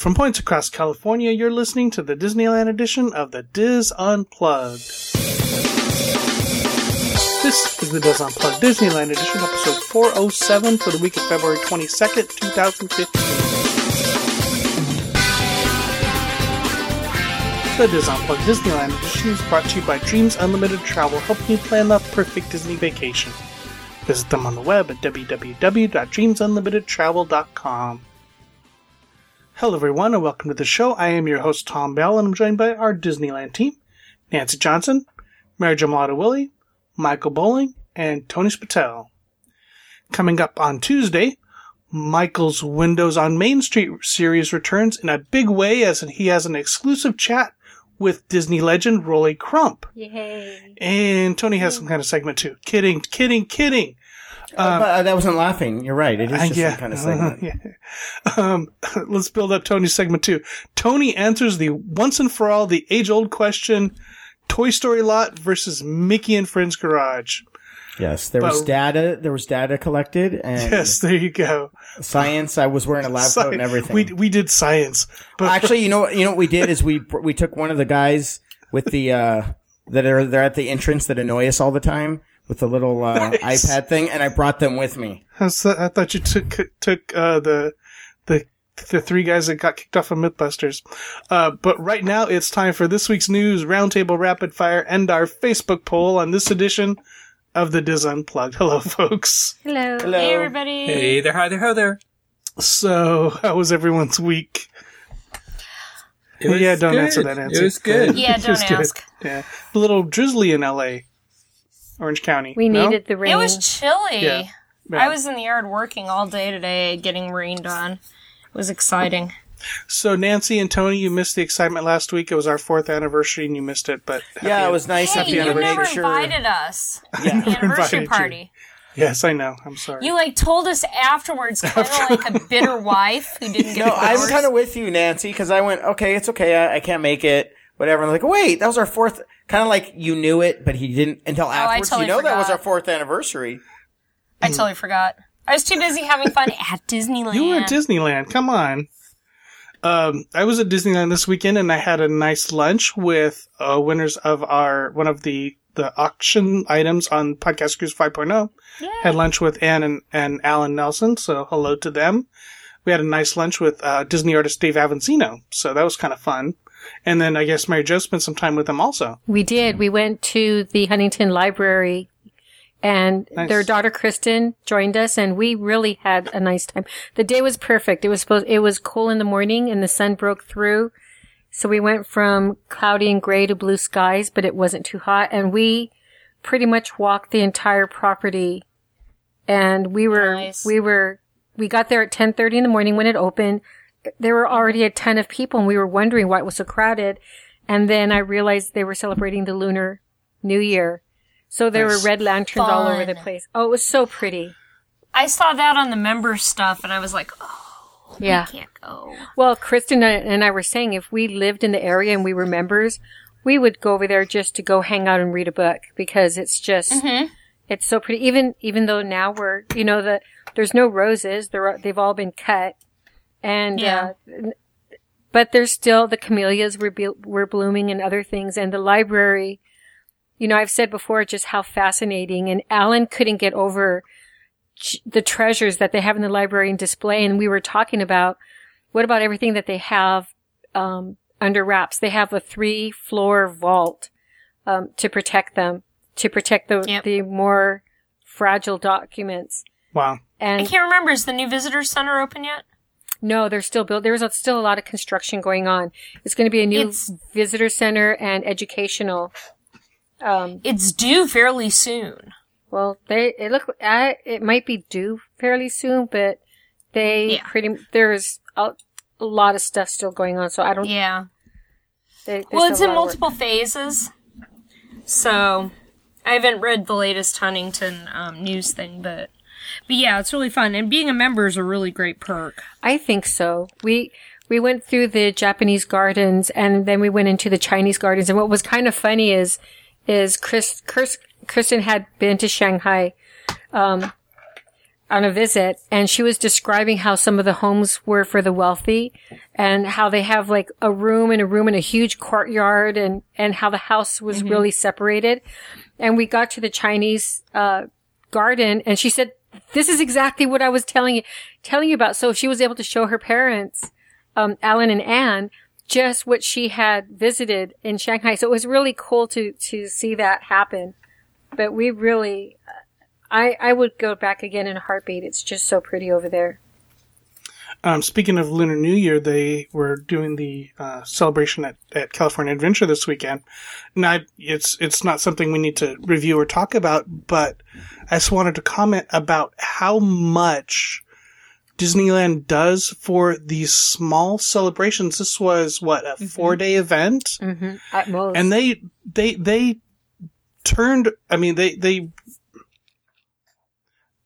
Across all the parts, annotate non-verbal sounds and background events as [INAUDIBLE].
From points across California, you're listening to the Disneyland edition of the DIS Unplugged. This is the DIS Unplugged Disneyland edition, episode 407 for the week of February 22nd, 2015. The DIS Unplugged Disneyland edition is brought to you by Dreams Unlimited Travel, helping you plan the perfect Disney vacation. Visit them on the web at www.dreamsunlimitedtravel.com. Hello, everyone, and welcome to the show. I am your host, Tom Bell, and I'm joined by our Disneyland team Nancy Johnson, Mary Jo Malata Willie, Michael Bowling, and Tony Spatel. Coming up on Tuesday, Michael's Windows on Main Street series returns in a big way as he has an exclusive chat with Disney legend Rolly Crump. Yay. And Tony has some kind of segment too. Kidding, kidding, kidding. Uh, but uh, that wasn't laughing. You're right. It is Uh, just yeah. some kind of segment. [LAUGHS] yeah. Um, [LAUGHS] let's build up Tony's segment too. Tony answers the once and for all the age old question Toy Story lot versus Mickey and Friends Garage. Yes, there was data. There was data collected, and [LAUGHS] Yes, there you go. science. I was wearing a lab coat and everything. We, we did science. But Actually, you know what? You know what we did is we we took one of the guys with the uh that are they're at the entrance that annoy us all the time with a little uh, Nice. iPad thing, and I brought them with me. I was- I thought you took took uh, the the the three guys that got kicked off of MythBusters. Uh, but right now it's time for this week's news, roundtable rapid fire, and our Facebook poll on this edition of the DIS Unplugged. Hello, [LAUGHS] folks. Hello. Hello. Hey, everybody. Hey there, hi there, ho there. So, how was everyone's week? It was yeah, don't good. answer that, Nancy. It was good. Yeah, [LAUGHS] It was don't good. ask. Yeah, a little drizzly in L.A., Orange County. We no? needed the rain. It was chilly. Yeah. Yeah. I was in the yard working all day today, getting rained on. It was exciting. So, Nancy and Tony, you missed the excitement last week. It was our fourth anniversary, and you missed it. But Yeah, it was nice. Hey, Happy you anniversary. never Make sure- invited us. Yeah. [LAUGHS] The anniversary invited you. party. yes, I know. I'm sorry. You like told us afterwards, kind of [LAUGHS] like a bitter wife who didn't get No, I'm kind of with you, Nancy, because I went, okay, it's okay, I, I can't make it, whatever. I'm like, wait, that was our fourth. Kind of like you knew it, but he didn't until afterwards. totally you know that was our fourth anniversary. I totally forgot. I was too busy having fun at [LAUGHS] Disneyland. You were at Disneyland. Come on. Um, I was at Disneyland this weekend, and I had a nice lunch with uh, winners of our one of the the auction items on Podcast Cruise 5.0. Had lunch with Ann and, and Alan Nelson, so hello to them. We had a nice lunch with uh, Disney artist Dave Avanzino, so that was kind of fun. And then I guess Mary Jo spent some time with them also. We did. We went to the Huntington Library and Nice. their daughter Kristen joined us and we really had a nice time. The day was perfect. It was supposed, it was cool in the morning and the sun broke through. So we went from cloudy and gray to blue skies, but it wasn't too hot and we pretty much walked the entire property and we were, Nice. we were, we got there at 1030 in the morning when it opened. There were already a ton of people and we were wondering why it was so crowded. And then I realized they were celebrating the Lunar New Year. So there Nice. were red lanterns all over the place. Oh, it was so pretty. I saw that on the member stuff, and I was like, oh, Yeah. I can't go. Well, Kristen and I were saying if we lived in the area and we were members, we would go over there just to go hang out and read a book because it's just, mm-hmm. it's so pretty. Even, even though now we're, you know, the, there's no roses. They're, they've all been cut. And, Yeah. uh, but there's still, the camellias were, be- were blooming and other things. And the library, you know, I've said before just how fascinating and Alan couldn't get over ch- the treasures that they have in the library and display. And we were talking about, what about everything that they have, um, under wraps? They have a three floor vault, um, to protect them, to protect the, Yep. the more fragile documents. Wow. And I can't remember. Is the new visitor center open yet? No, they're still built. There's a, still a lot of construction going on. It's going to be a new It's- visitor center and educational. Um, It's due fairly soon. well, they, it look, uh, it might be due fairly soon, but they Yeah. pretty, there's a, a lot of stuff still going on. So I don't, Yeah. they, Well, it's in a lot of work. multiple phases. So I haven't read the latest Huntington um, news thing, but but yeah, it's really fun. And being a member is a really great perk. I think so. We we went through the Japanese gardens and then we went into the Chinese gardens. And what was kind of funny is is Chris, Chris Kristen had been to Shanghai, um, on a visit and she was describing how some of the homes were for the wealthy and how they have like a room and a room and a huge courtyard and, and how the house was really separated. And we got to the Chinese, uh, garden and she said, this is exactly what I was telling you, telling you about. So she was able to show her parents, um, Alan and Anne, just what she had visited in Shanghai. So it was really cool to, to see that happen. But we really, I, I would go back again in a heartbeat. It's just so pretty over there. Um, speaking of Lunar New Year, they were doing the uh, celebration at, at California Adventure this weekend. Now, it's it's not something we need to review or talk about, but I just wanted to comment about how much Disneyland does for these small celebrations. This was what a four day event, Mm-hmm. At most. and they they they turned. I mean, they they.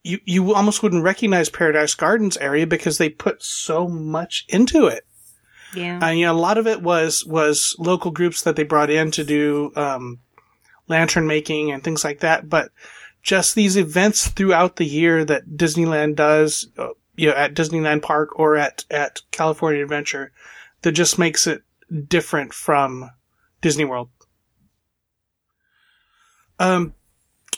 You, you almost wouldn't recognize Paradise Gardens area because they put so much into it. yeah. And you know, a lot of it was was local groups that they brought in to do um, lantern making and things like that. But just these events throughout the year that Disneyland does, uh, you know, at Disneyland Park or at at California Adventure, that just makes it different from Disney World. Um,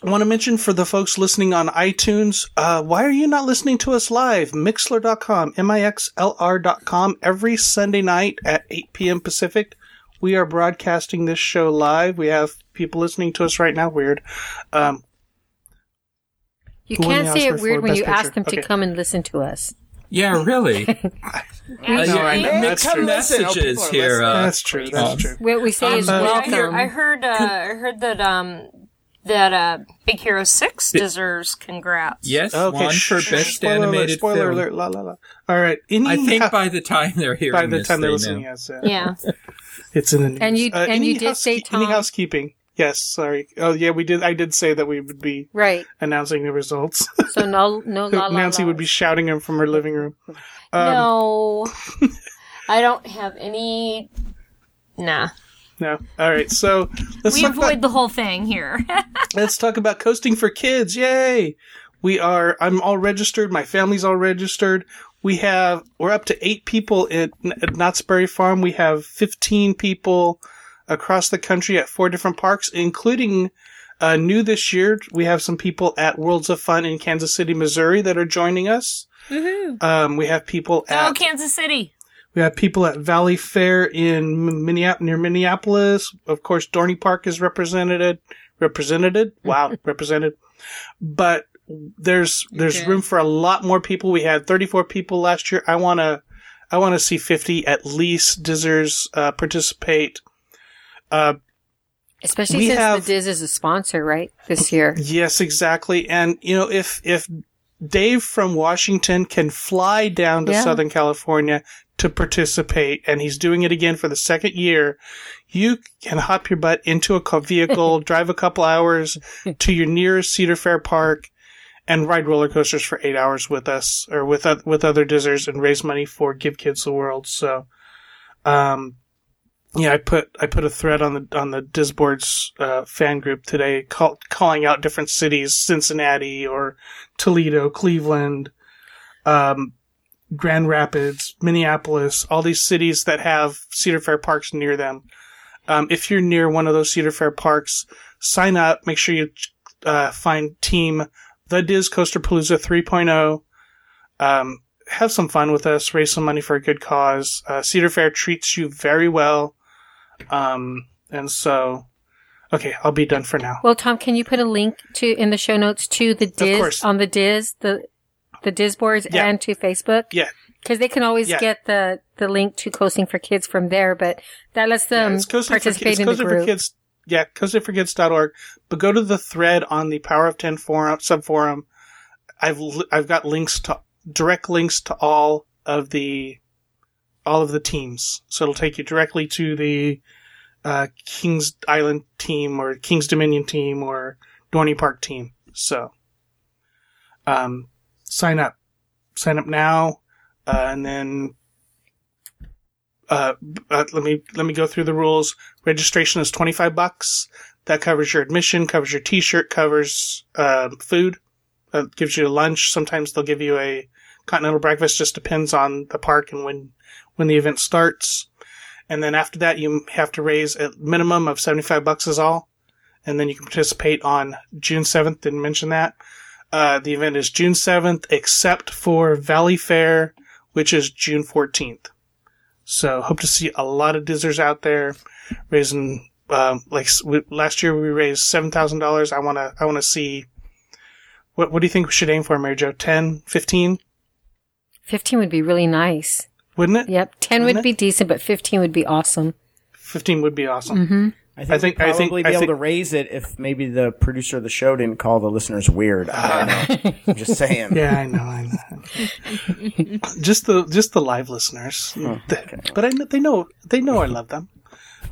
I want to mention for the folks listening on iTunes, uh, why are you not listening to us live? Mixlr.com, M-I-X-L-R.com, every Sunday night at 8 p.m. Pacific. We are broadcasting this show live. We have people listening to us right now. Weird. Um, you can't say it weird when Best you ask Picture? them to Okay. come and listen to us. Yeah, really. No, [LAUGHS] I know. That's mixed true. messages Oh, here. Uh, that's true. That's um, true. What we say is uh, Yeah, I heard, welcome. I heard, uh, I heard that, um, that, uh, Big Hero 6 deserves congrats. yes, Okay. one for shh, best spoiler alert, animated spoiler film. alert. La la la. All right. Any, I think by the time they're hearing by the time they're listening, know. yes. uh, Yeah. [LAUGHS] It's in the news. And you- Uh, and you did say, housekeep- any housekeeping. Yes, sorry. Oh yeah, we did. I did say that we would be right. announcing the results. [LAUGHS] So no, no la la Nancy la. would be shouting them from her living room. Um, no. [LAUGHS] I don't have any. Nah. No. All right. So let's We avoid about, the whole thing here. [LAUGHS] let's talk about coasting for kids. Yay! We are. I'm all registered. My family's all registered. We have. We're up to eight people at, at Knott's Berry Farm. We have 15 people across the country at four different parks, including. Uh, new this year, we have some people at Worlds of Fun in Kansas City, Missouri that are joining us. Um, we have people at oh, Kansas City. We have people at Valleyfair in Minneapolis, near Minneapolis. Of course, Dorney Park is represented. Represented. [LAUGHS] Wow, represented. But there's there's Okay. room for a lot more people. We had 34 people last year. I wanna I wanna see 50 at least Dizzers uh, participate. Uh, Especially since have- the Diz is a sponsor, right? This year. Yes, exactly. And you know, if if Dave from Washington can fly down to Yeah. Southern California to participate, and he's doing it again for the second year, you can hop your butt into a vehicle, [LAUGHS] drive a couple hours to your nearest Cedar Fair park, and ride roller coasters for eight hours with us or with with other Dizzers and raise money for Give Kids the World. So, um, yeah, I put I put a thread on the on the Disboards uh, fan group today, call, calling out different cities: Cincinnati or Toledo, Cleveland, um, Grand Rapids, Minneapolis. All these cities that have Cedar Fair parks near them. Um, if you're near one of those Cedar Fair parks, sign up. Make sure you uh, find team the Diz Coaster Palooza 3.0. Um, have some fun with us. Raise some money for a good cause. Uh, Cedar Fair treats you very well. Um, and so, okay, I'll be done for now. Well, Tom, can you put a link to in the show notes to the Diz course. on the Diz the the Diz boards Yeah. and to Facebook? Yeah. Because they can always Yeah. get the the link to coasting for kids from there, but that lets them for, participate it's in the coasting group. for kids. Yeah, coastingforkids.org. But go to the thread on the Power of Ten forum subforum. I've I've got links to direct links to all of the all of the teams, so it'll take you directly to the uh, Kings Island team or Kings Dominion team or Dorney Park team. So, um, sign up, sign up now, uh, and then uh, uh, let me let me go through the rules. Registration is twenty five bucks. That covers your admission, covers your T shirt, covers uh, food, uh, gives you a lunch. Sometimes they'll give you a continental breakfast. Just depends on the park and when when the event starts. And then after that, you have to raise a minimum of seventy five bucks is all, and then you can participate on June seventh. Didn't mention that. Uh, the event is June seventh, except for Valleyfair, which is June fourteenth. So hope to see a lot of dizzers out there raising. Um, like we, last year, we raised seven thousand dollars. I wanna, I wanna see. What, what do you think we should aim for, Mary Jo? 10, 15? 15 would be really nice. Wouldn't it? Yep. 10 Wouldn't would it? be decent, but 15 would be awesome. 15 would be awesome. Mm-hmm. I think, I think- we'd I probably think- be I able think- to raise it if maybe the producer of the show didn't call the listeners weird. I don't know. [LAUGHS] I'm just saying. Yeah, I know, I know. just the just the live listeners, hmm, The- but I they know they know I love them.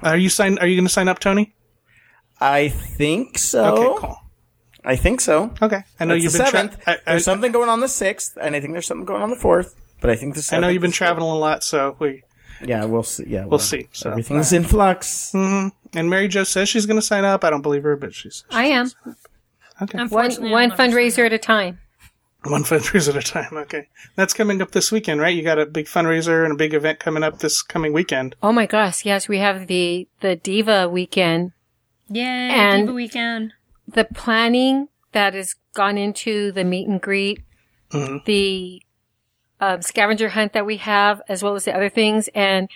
Are you sign? Are you going to sign up, Tony? I think so. Okay, cool. I think so. Okay, I know That's you've the been. Tra- seventh. I, I, there's something going on the sixth, and I think there's something going on the fourth. But I think the seventh. I know you've been traveling a lot, so we. Yeah, we'll see. Yeah, We'll see, so, everything's in flux. Mm-hmm. And Mary Jo says she's going to sign up. I don't believe her, but she's I am. okay. One, one fundraiser at a time. One [LAUGHS] fundraiser at a time. Okay, that's coming up this weekend, right? You got a big fundraiser and a big event coming up this coming weekend. Oh my gosh. Yes, we have the, the Diva weekend. Yay, And- Diva weekend. The planning that has gone into the meet and greet, the um, scavenger hunt that we have, as well as the other things. And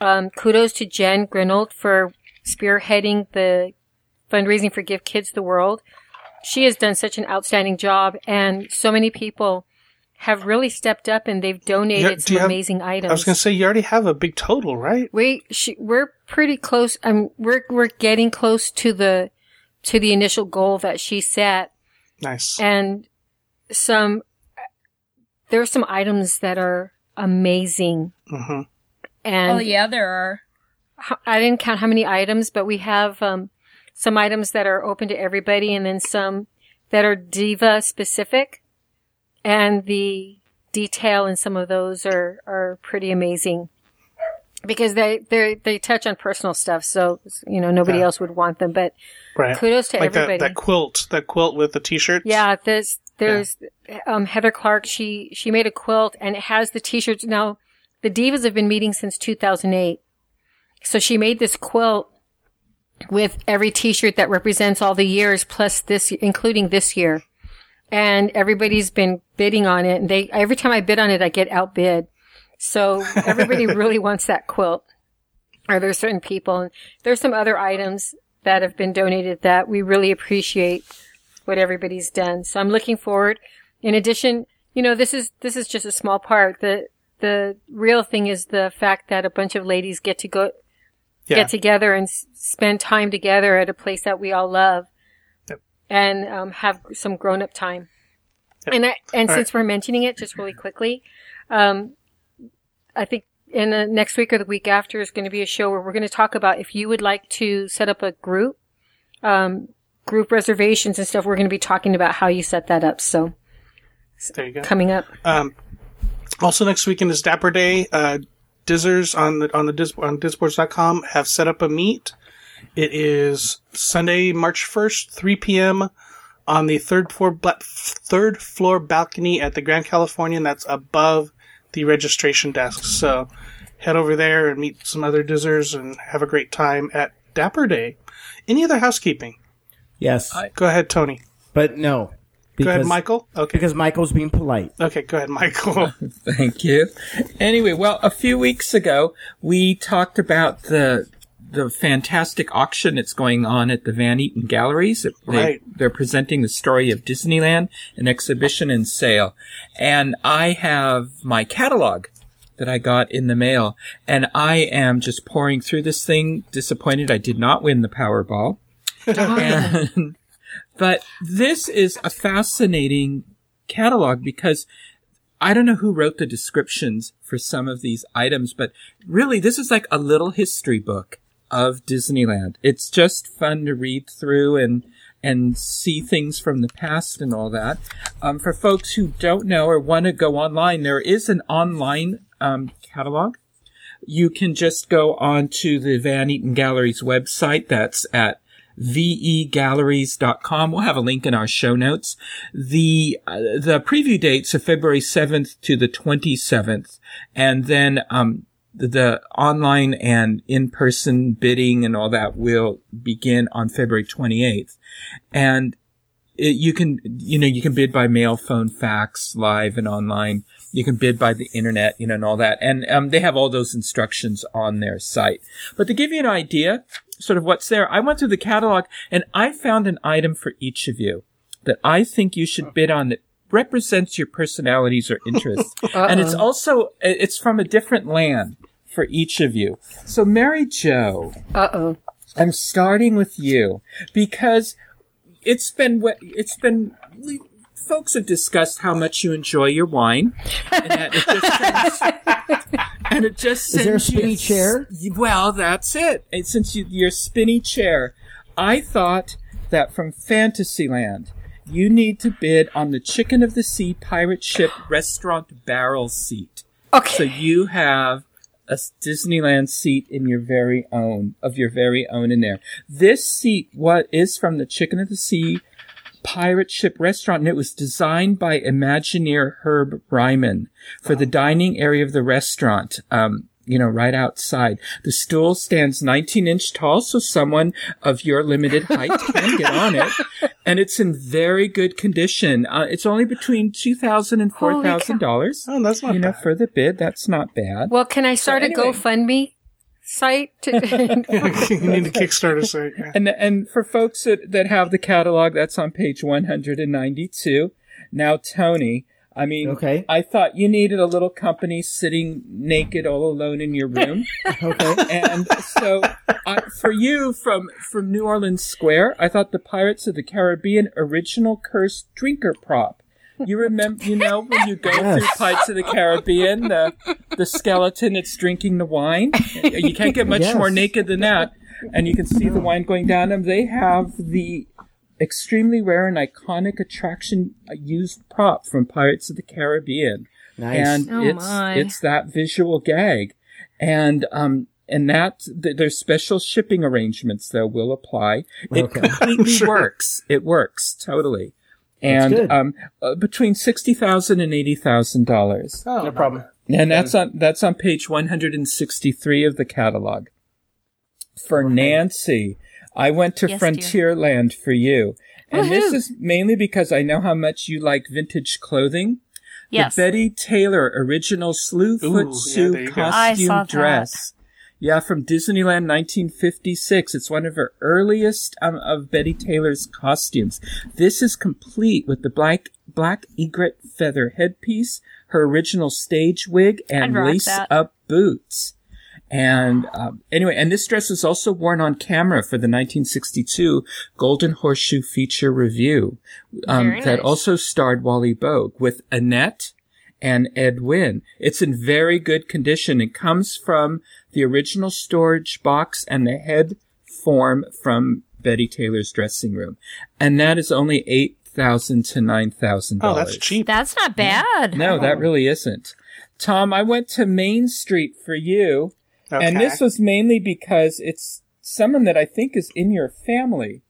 um, kudos to Jen Grinold for spearheading the fundraising for Give Kids the World. She has done such an outstanding job, and so many people have really stepped up and they've donated some have- amazing items. I was going to say you already have a big total, right? we she, we're pretty close. Um, we're we're getting close to the to the initial goal that she set, Nice. and some there are some items that are amazing. hmm And Oh yeah, there are. I didn't count how many items, but we have um, some items that are open to everybody, and then some that are diva specific, and the detail in some of those are are pretty amazing because they they they touch on personal stuff. So you know nobody Yeah. else would want them, but Right. kudos to like that, everybody. that quilt, that quilt with the t-shirts. Yeah, there's there's um, Heather Clark. She she made a quilt and it has the t-shirts. Now the divas have been meeting since 2008, so she made this quilt with every t-shirt that represents all the years plus this, including this year. And everybody's been bidding on it. And they every time I bid on it, I get outbid. So [LAUGHS] everybody really wants that quilt. Or there's certain people. And there's some other items that have been donated that we really appreciate what everybody's done. So I'm looking forward. In addition, you know, this is, this is just a small part. The, the real thing is the fact that a bunch of ladies get to go, Yeah. get together and s- spend time together at a place that we all love Yep. and um, have some grown up time. And I, and All since we're mentioning it just really quickly, um, I think in the next week or the week after is going to be a show where we're going to talk about if you would like to set up a group, um, group reservations and stuff. We're going to be talking about how you set that up. So There you go. coming up. Um, also next weekend is Dapper Day. Uh, Dizzers on the on the Diz, on Dizboards.com have set up a meet. It is Sunday, March first, three p.m. on the third floor bla- third floor balcony at the Grand Californian. That's above the registration desk. So head over there and meet some other Dizzers and have a great time at Dapper Day. Any other housekeeping? Yes, Go ahead, Tony. but no. Go ahead, Michael. Okay. Because Michael's being polite. Okay, go ahead, Michael. [LAUGHS] Thank you. Anyway, well, a few weeks ago, we talked about the the fantastic auction that's going on at the Van Eaton Galleries. They, Right. They're presenting the story of Disneyland, an exhibition and sale. And I have my catalog that I got in the mail, and I am just pouring through this thing, disappointed I did not win the Powerball. [LAUGHS] and, but this is a fascinating catalog because I don't know who wrote the descriptions for some of these items, but really this is like a little history book of Disneyland. It's just fun to read through and and see things from the past and all that. Um, for folks who don't know or want to go online, there is an online um, catalog. You can just go on to the Van Eaton Gallery's website. That's at vegalleries.com. We'll have a link in our show notes. The, uh, the preview dates are February 7th to the 27th. And then, um, the, online and in-person bidding and all that will begin on February 28th. And it, you can, you know, you can bid by mail, phone, fax, live and online. You can bid by the internet, you know, and all that. And, um, they have all those instructions on their site. But to give you an idea, sort of what's there, I went through the catalog and I found an item for each of you that I think you should bid on that represents your personalities or interests. [LAUGHS] and it's also, it's from a different land for each of you. So Mary Jo, Uh oh. I'm starting with you because it's been it's been folks have discussed how much you enjoy your wine, [LAUGHS] and it just sends, and it just Is there a spinny chair? Well, that's it. And since you, your spinny chair, I thought that from Fantasyland. You need to bid on the Chicken of the Sea pirate ship restaurant barrel seat. Okay. So you have a Disneyland seat in your very own, of your very own in there. This seat, what is from the Chicken of the Sea pirate ship restaurant, and it was designed by Imagineer Herb Ryman for the dining area of the restaurant. Um, you know, right outside. The stool stands 19 inch tall, so someone of your limited height [LAUGHS] can get on it. And it's in very good condition. Uh, it's only between $2,000 and $4,000 Oh, that's not you know, for the bid. That's not bad. Well, can I start anyway. a GoFundMe site? To- [LAUGHS] you need a Kickstarter [LAUGHS] site. Yeah. And and for folks that, that have the catalog, that's on page 192. Now, Tony, I mean, Okay. I thought you needed a little company sitting naked all alone in your room. [LAUGHS] Okay. and so uh, for you from from New Orleans Square, I thought the Pirates of the Caribbean original cursed drinker prop. You remember, you know, when you go Yes. through Pirates of the Caribbean, the the skeleton it's drinking the wine. You can't get much Yes. more naked than that, and you can see the wine going down. And they have the extremely rare and iconic attraction uh, used prop from Pirates of the Caribbean Nice. and Oh it's my. it's that visual gag, and um and that th- there's special shipping arrangements that will apply. It Okay. [LAUGHS] completely works. It works totally, and good. um uh, between sixty thousand and eighty thousand dollars, Oh, no problem. and that's on that's on page one hundred and sixty three of the catalog. For Nancy, I went to Yes, dear. Frontierland for you. And this is mainly because I know how much you like vintage clothing. Yes. The Betty Taylor original Slewfoot Ooh, yeah, Sue there you go. I costume saw that. dress. Yeah, from Disneyland 1956. It's one of her earliest um, of Betty Taylor's costumes. This is complete with the black black egret feather headpiece, her original stage wig, and lace that. up boots. And um, anyway, and this dress was also worn on camera for the 1962 Golden Horseshoe feature review um, Very that also starred Wally Boag with Annette and Ed Wynn. It's in very good condition. It comes from the original storage box and the head form from Betty Taylor's dressing room, and that is only eight thousand to nine thousand dollars. Oh, that's cheap. That's not bad. No, that really isn't. Tom, I went to Main Street for you. Okay. And this was mainly because it's someone that I think is in your family.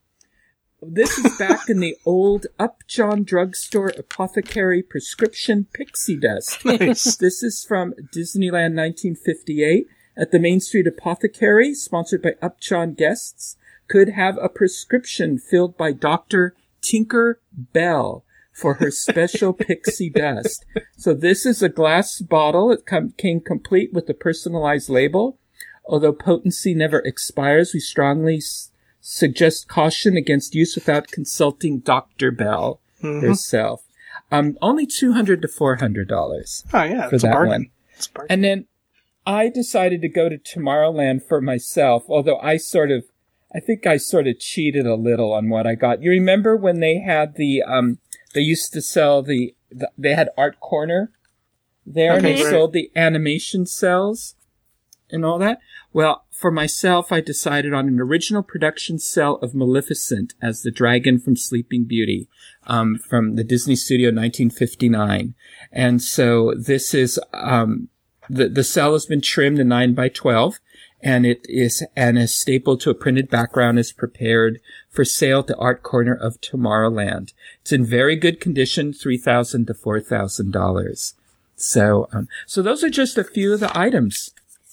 This is [LAUGHS] back in the old Upjohn Drugstore Apothecary Prescription Pixie Dust. nice. This is from Disneyland 1958 at the Main Street Apothecary, sponsored by Upjohn guests, could have a prescription filled by Dr. Tinker Bell for her special [LAUGHS] pixie dust. So this is a glass bottle. It com- came complete with a personalized label. Although potency never expires, we strongly s- suggest caution against use without consulting Dr. Bell herself. Um, only 200 to $400 Oh, yeah. for it's a that bargain. one. It's a bargain. And then I decided to go to Tomorrowland for myself, although I sort of, I think I sort of cheated a little on what I got. You remember when they had the, um, they used to sell the, the they had Art Corner there and they sold the animation cells and all that? Well, for myself, I decided on an original production cell of Maleficent as the dragon from Sleeping Beauty, um, from the Disney Studio 1959. And so this is, um, the, the cell has been trimmed to 9 by 12 and it is and is stapled to a printed background is prepared for sale at the art corner of tomorrowland it's in very good condition 3000 to $4000 so um, so those are just a few of the items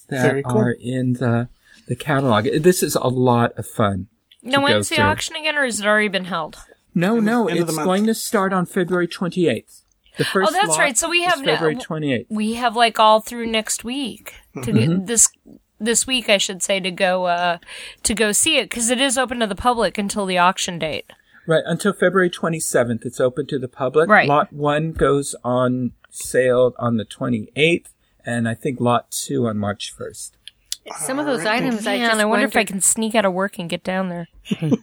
that cool. are in the the catalog this is a lot of fun Now, to when's the through. auction again, or has it already been held? no no end of the it's going to start on february 28th the first Oh, that's lot right. So we have no- february 28th We have like all through next week to Mm-hmm. get this this week, I should say, to go uh to go see it because it is open to the public until the auction date. Right, until February 27th, it's open to the public. Right. Lot 1 goes on sale on the 28th, and I think Lot 2 on March 1st. Some of those items, I Yeah, just I wonder if I can sneak out of work and get down there. [LAUGHS] I All don't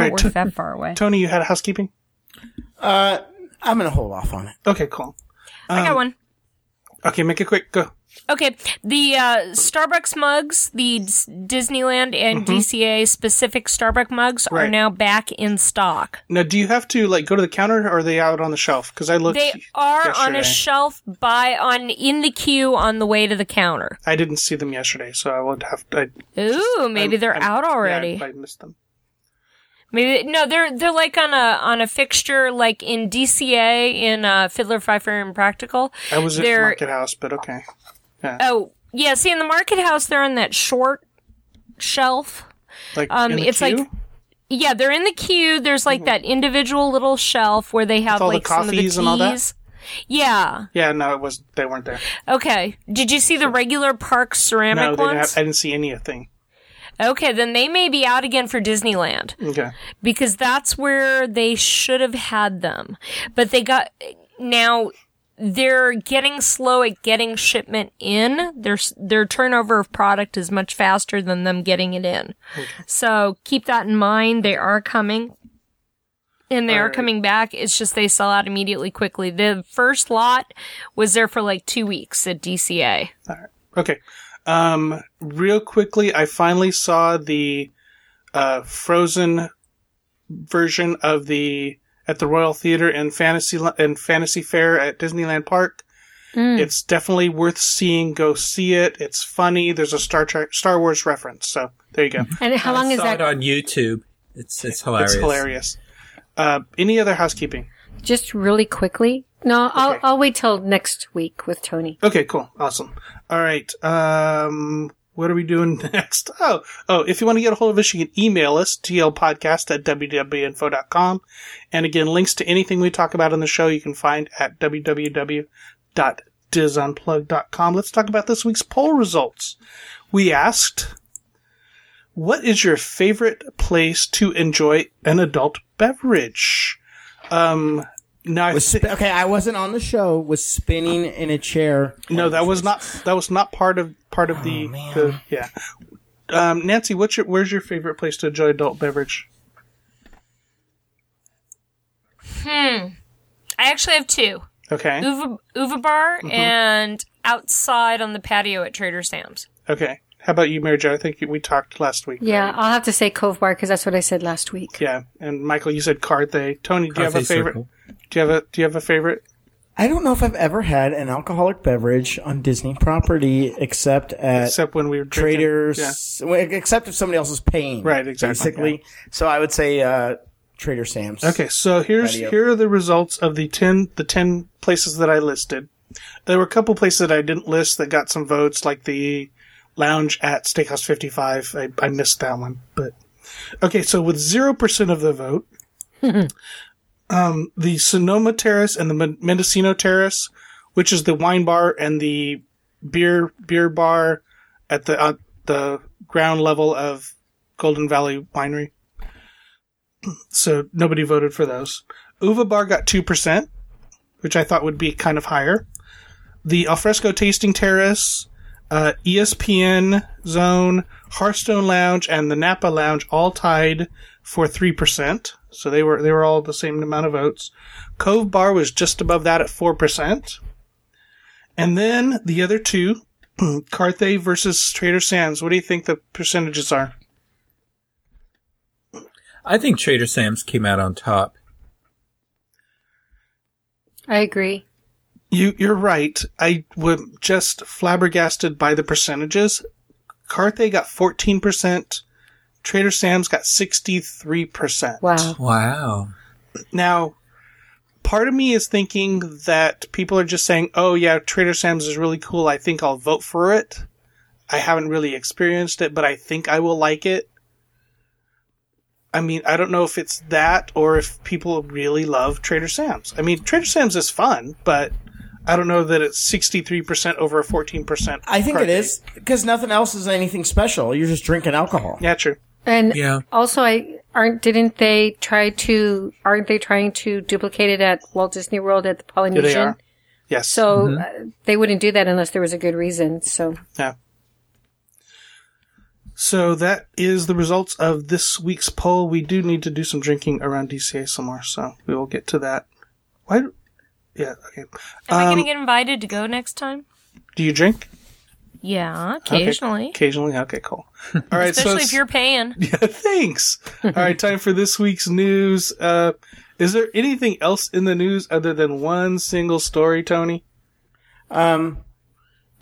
right, work t- that far away. Tony, you had housekeeping? Uh, I'm gonna hold off on it. Okay, cool. I Um, got one. Okay, make it quick. Go. Okay, the uh, Starbucks mugs, the S- Disneyland and DCA specific Starbucks mugs are Mm-hmm. Now back in stock. Now, do you have to like go to the counter, or are they out on the shelf? Because I looked. They are on a shelf by on in the queue on the way to the counter. I didn't see them yesterday, so I would have to. I, Ooh, maybe they're I'm- out yeah, already. I, I missed them. Maybe no, they're they're like on a on a fixture like in DCA in uh, Fiddler Fifer and Practical. I was at They're- Market House, but okay. Oh yeah, see in the Market House they're on that short shelf. Like Um, in the it's like- queue? Yeah, they're in the queue. There's like that individual little shelf where they have all the like some of the teas. and all that? Yeah. yeah, no, it was. They weren't there. Okay. Did you see the regular park ceramic No, ones? have, I didn't see anything. Okay, then they may be out again for Disneyland. Okay. because that's where they should have had them. But they got now they're getting slow at getting shipment in. Their their turnover of product is much faster than them getting it in. So keep that in mind. They are coming. And they are Alright. coming back. It's just they sell out immediately quickly. The first lot was there for like two weeks at DCA. All right. Okay. Um, real quickly, I finally saw the uh, Frozen version of the at the Royal Theater and Fantasy and Fantasy Fair at Disneyland Park. It's definitely worth seeing. Go see it. It's funny. There's a Star Trek, Star Wars reference. So there you go. And how long I is that? it on YouTube. It's it's hilarious. It's hilarious. Uh, any other housekeeping? Just really quickly. No, I'll Okay. I'll wait till next week with Tony. Okay, cool. Awesome. All right. Um, what are we doing [LAUGHS] next? Oh, oh, if you want to get a hold of us, you can email us, tlpodcast at www.info.com. And again, links to anything we talk about on the show you can find at www.disunplug.com. Let's talk about this week's poll results. We asked, what is your favorite place to enjoy an adult beverage? Um, now I Was thi- sp- okay, I wasn't on the show. Was spinning in a chair. No, that was not. That was not part of part of the. the yeah. Um, Nancy, what's your where's your favorite place to enjoy adult beverage? Hmm. I actually have two. Okay. Uva, Uva Bar and outside on the patio at Trader Sam's. Okay. How about you, Mary Jo? I think we talked last week. Yeah, I'll have to say Cove Bar because that's what I said last week. Yeah. And Michael, you said Carthay. Tony, do you have a favorite? Circle. Do you have a Do you have a favorite? I don't know if I've ever had an alcoholic beverage on Disney property except at Except when we were drinking. Traders, well, except if somebody else is paying. Right, exactly, Basically. So I would say uh, Trader Sam's. Okay, so here's Patio. here are the results of the ten the ten places that I listed. There were a couple places that I didn't list that got some votes, like the lounge at Steakhouse 55. I, I missed that one, but okay. So with zero percent of the vote, [LAUGHS] um, the Sonoma Terrace and the Mendocino Terrace, which is the wine bar and the beer beer bar at the uh, the ground level of Golden Vine Winery [CLEARS THROAT] so nobody voted for those. Uva Bar got 2%, which I thought would be kind of higher. The Alfresco Tasting Terrace, uh, ESPN Zone, Hearthstone Lounge, and the Napa Lounge all tied for 3%. So they were, they were all the same amount of votes. Cove Bar was just above that at 4%. And then the other two, [CLEARS THROAT] Carthay versus Trader Sam's. What do you think the percentages are? I think Trader Sam's came out on top. I agree. You you're right. I was just flabbergasted by the percentages. Carthay got fourteen percent. Trader Sam's got sixty three percent. Wow. Wow. Now, part of me is thinking that people are just saying, "Oh yeah, Trader Sam's is really cool. I think I'll vote for it." I haven't really experienced it, but I think I will like it. I mean, I don't know if it's that or if people really love Trader Sam's. I mean, Trader Sam's is fun, but I don't know that it's 63% over a 14%. I think it Carthay. is because nothing else is anything special. You're just drinking alcohol. Yeah, true. And Yeah. also, I aren't didn't they try to aren't they trying to duplicate it at Walt Disney World at the Polynesian? Yeah, Polynesian? they are. Yes. So uh, they wouldn't do that unless there was a good reason. So Yeah. So that is the results of this week's poll. We do need to do some drinking around DCA some more, so we will get to that. Why? do- Yeah. Okay. Am I Um, going to get invited to go next time? Do you drink? Yeah, Okay. occasionally. Occasionally. Okay. Cool. [LAUGHS] All right. Especially it's- if you're paying. [LAUGHS] Yeah. Thanks. All right. Time for this week's news. Uh, is there anything else in the news other than one single story, Tony? Um.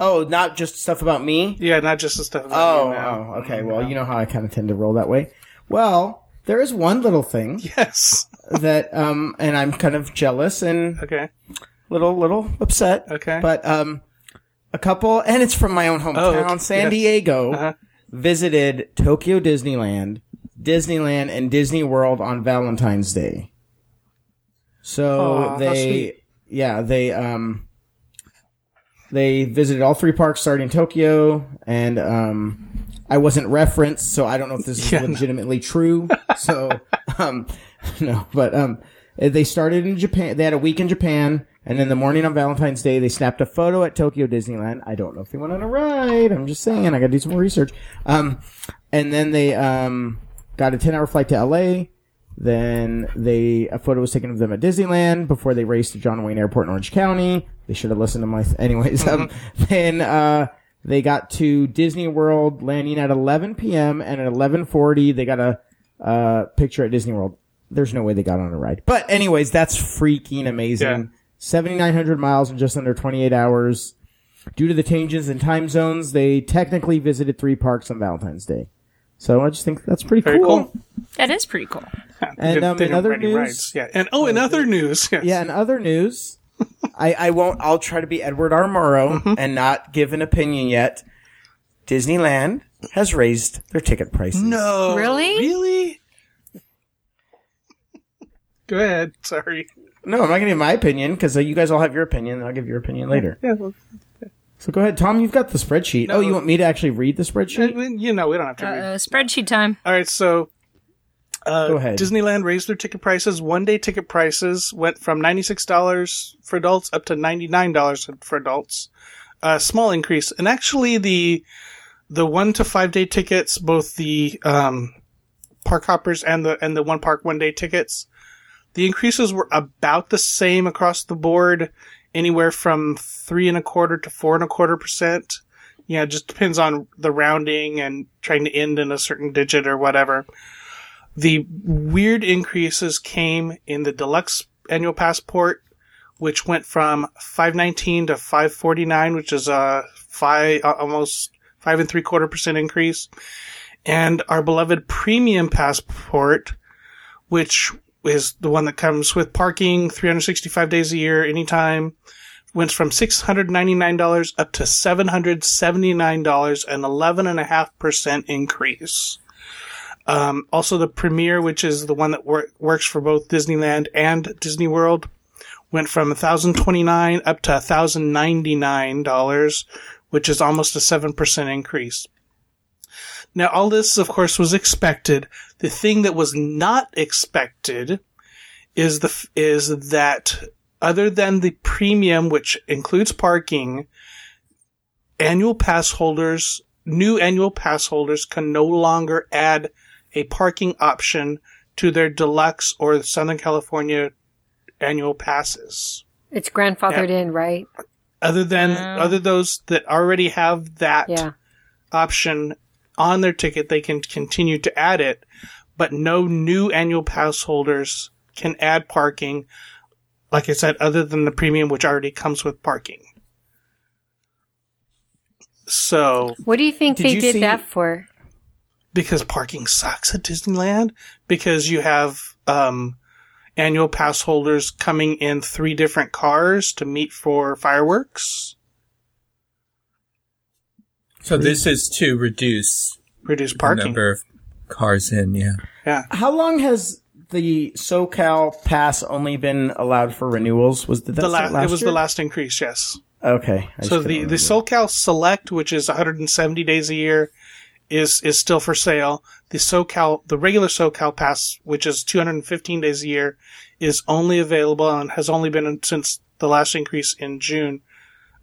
Oh, not just stuff about me. Yeah, not just the stuff. About Oh, you now. oh, okay. Well, you know how I kind of tend to roll that way. Well, there is one little thing [LAUGHS] Yes. that, um, and I'm kind of jealous and Okay. little, little upset. Okay. But, um, a couple, and it's from my own hometown, okay. San Yes. Diego, Uh-huh. visited Tokyo Disneyland, Disneyland, and Disney World on Valentine's Day. So Aw, how they, yeah, they, um, they visited all three parks starting in Tokyo, and um, I wasn't referenced, so I don't know if this is Yeah, no. legitimately true. [LAUGHS] so, um, [LAUGHS] no, but um, they started in Japan. They had a week in Japan, and then the morning on Valentine's Day, they snapped a photo at Tokyo Disneyland. I don't know if they went on a ride. I'm just saying, I got to do some more research. Um, and then they um got a 10 hour flight to LA. Then they a photo was taken of them at Disneyland before they raced to John Wayne Airport in Orange County. They should have listened to my. Anyways, um, [LAUGHS] then uh, they got to Disney World landing at 11 p.m. and at 11:40 they got a uh, picture at Disney World. There's no way they got on a ride. But anyways, that's freaking amazing. Yeah. 7,900 miles in just under 28 hours. Due to the changes in time zones, they technically visited three parks on Valentine's Day. So I just think that's pretty Very cool. cool. That is pretty cool. And, They um, in other news- rides. yeah, and oh, in other news, yes. Yeah, in other news, [LAUGHS] I, I won't, I'll try to be Edward R. Murrow Mm-hmm. and not give an opinion yet. Disneyland has raised their ticket prices. No, Really? really. Go ahead. Sorry. No, I'm not going to give my opinion because uh, you guys all have your opinion and I'll give your opinion later. Yeah, well, So go ahead. Tom, you've got the spreadsheet. oh, you want me to actually read the spreadsheet? you know we don't have to read. Uh, spreadsheet time. All right, so uh, Go ahead. Disneyland raised their ticket prices. One day ticket prices went from ninety six dollars for adults up to ninety nine dollars for adults. A small increase, and actually the the one to five day tickets, both the um, park hoppers and the and the one park one day tickets, the increases were about the same across the board, anywhere from three and a quarter to four and a quarter percent. Yeah, it just depends on the rounding and trying to end in a certain digit or whatever. The weird increases came in the deluxe annual passport, which went from 519 to 549, which is a five, almost five and three quarter percent increase. And our beloved premium passport, which is the one that comes with parking 365 days a year, anytime, went from $699 up to $779, an 11.5% increase. Um, also the Premier, which is the one that wor- works for both Disneyland and Disney World, went from 1029 up to $1,099, which is almost a 7% increase. Now, all this, of course, was expected. The thing that was not expected is the, is that other than the premium, which includes parking, annual pass holders, new annual pass holders can no longer add a parking option to their deluxe or Southern California annual passes. it's grandfathered in, right? Other than, other those that already have that Yeah. option on their ticket, they can continue to add it, but no new annual pass holders can add parking like I said, other than the premium, which already comes with parking. So, What do you think Did they you did see- that for? because parking sucks at Disneyland, because you have um, annual pass holders coming in three different cars to meet for fireworks, So this is to reduce reduce the parking. number of cars in. Yeah. Yeah. How long has the SoCal pass only been allowed for renewals? Was did that The la- last it was year? the last increase, yes. Okay. I So the, the. SoCal Select, which is 170 days a year, is is still for sale. The SoCal, the regular SoCal Pass, which is 215 days a year, is only available and has only been since the last increase in June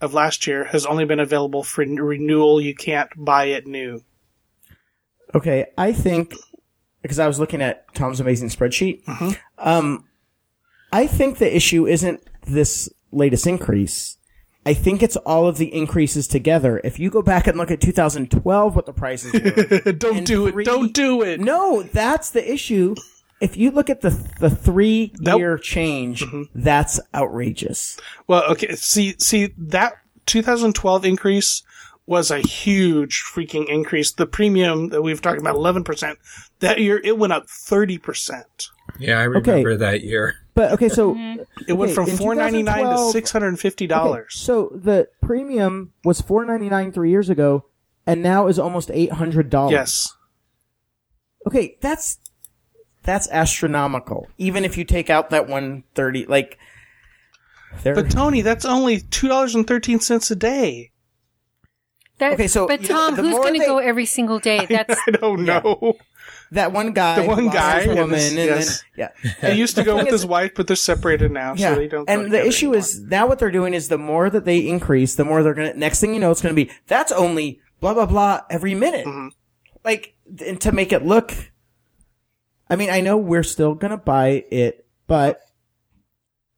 of last year has only been available for renewal. You can't buy it new. Okay, I think because I was looking at Tom's amazing spreadsheet. Mm-hmm. Um, I think the issue isn't this latest increase. I think it's all of the increases together. If you go back and look at 2012, what the prices were. [LAUGHS] Don't do three- it. Don't do it. no, that's the issue. If you look at the the three year change, Mm-hmm. that's outrageous. Well, okay. See, see that 2012 increase was a huge freaking increase. The premium that we've talked about, 11%. That year, it went up 30%. Yeah, I remember that year. But okay, so It went Okay, from in 499 to 2012 650 Okay, dollars. so the premium was four ninety nine three years ago, and now is almost eight hundred dollars. Yes. Okay, that's that's astronomical. Even if you take out that one thirty, like, there. But Tony, that's only two dollars and thirteen cents a day. That, Okay, so, but you know, Tom, who's going to they- go every single day? [LAUGHS] That's I don't know. that one guy, The one guy, his woman, yes, and yes. then yeah, [LAUGHS] He used to go with his wife, but they're separated now, yeah. so they don't. go and the issue anymore. is now what they're doing is the more that they increase, the more they're gonna. Next thing you know, it's gonna be that's only blah blah blah every minute. Mm-hmm. Like, and to make it look. I mean, I know we're still gonna buy it, but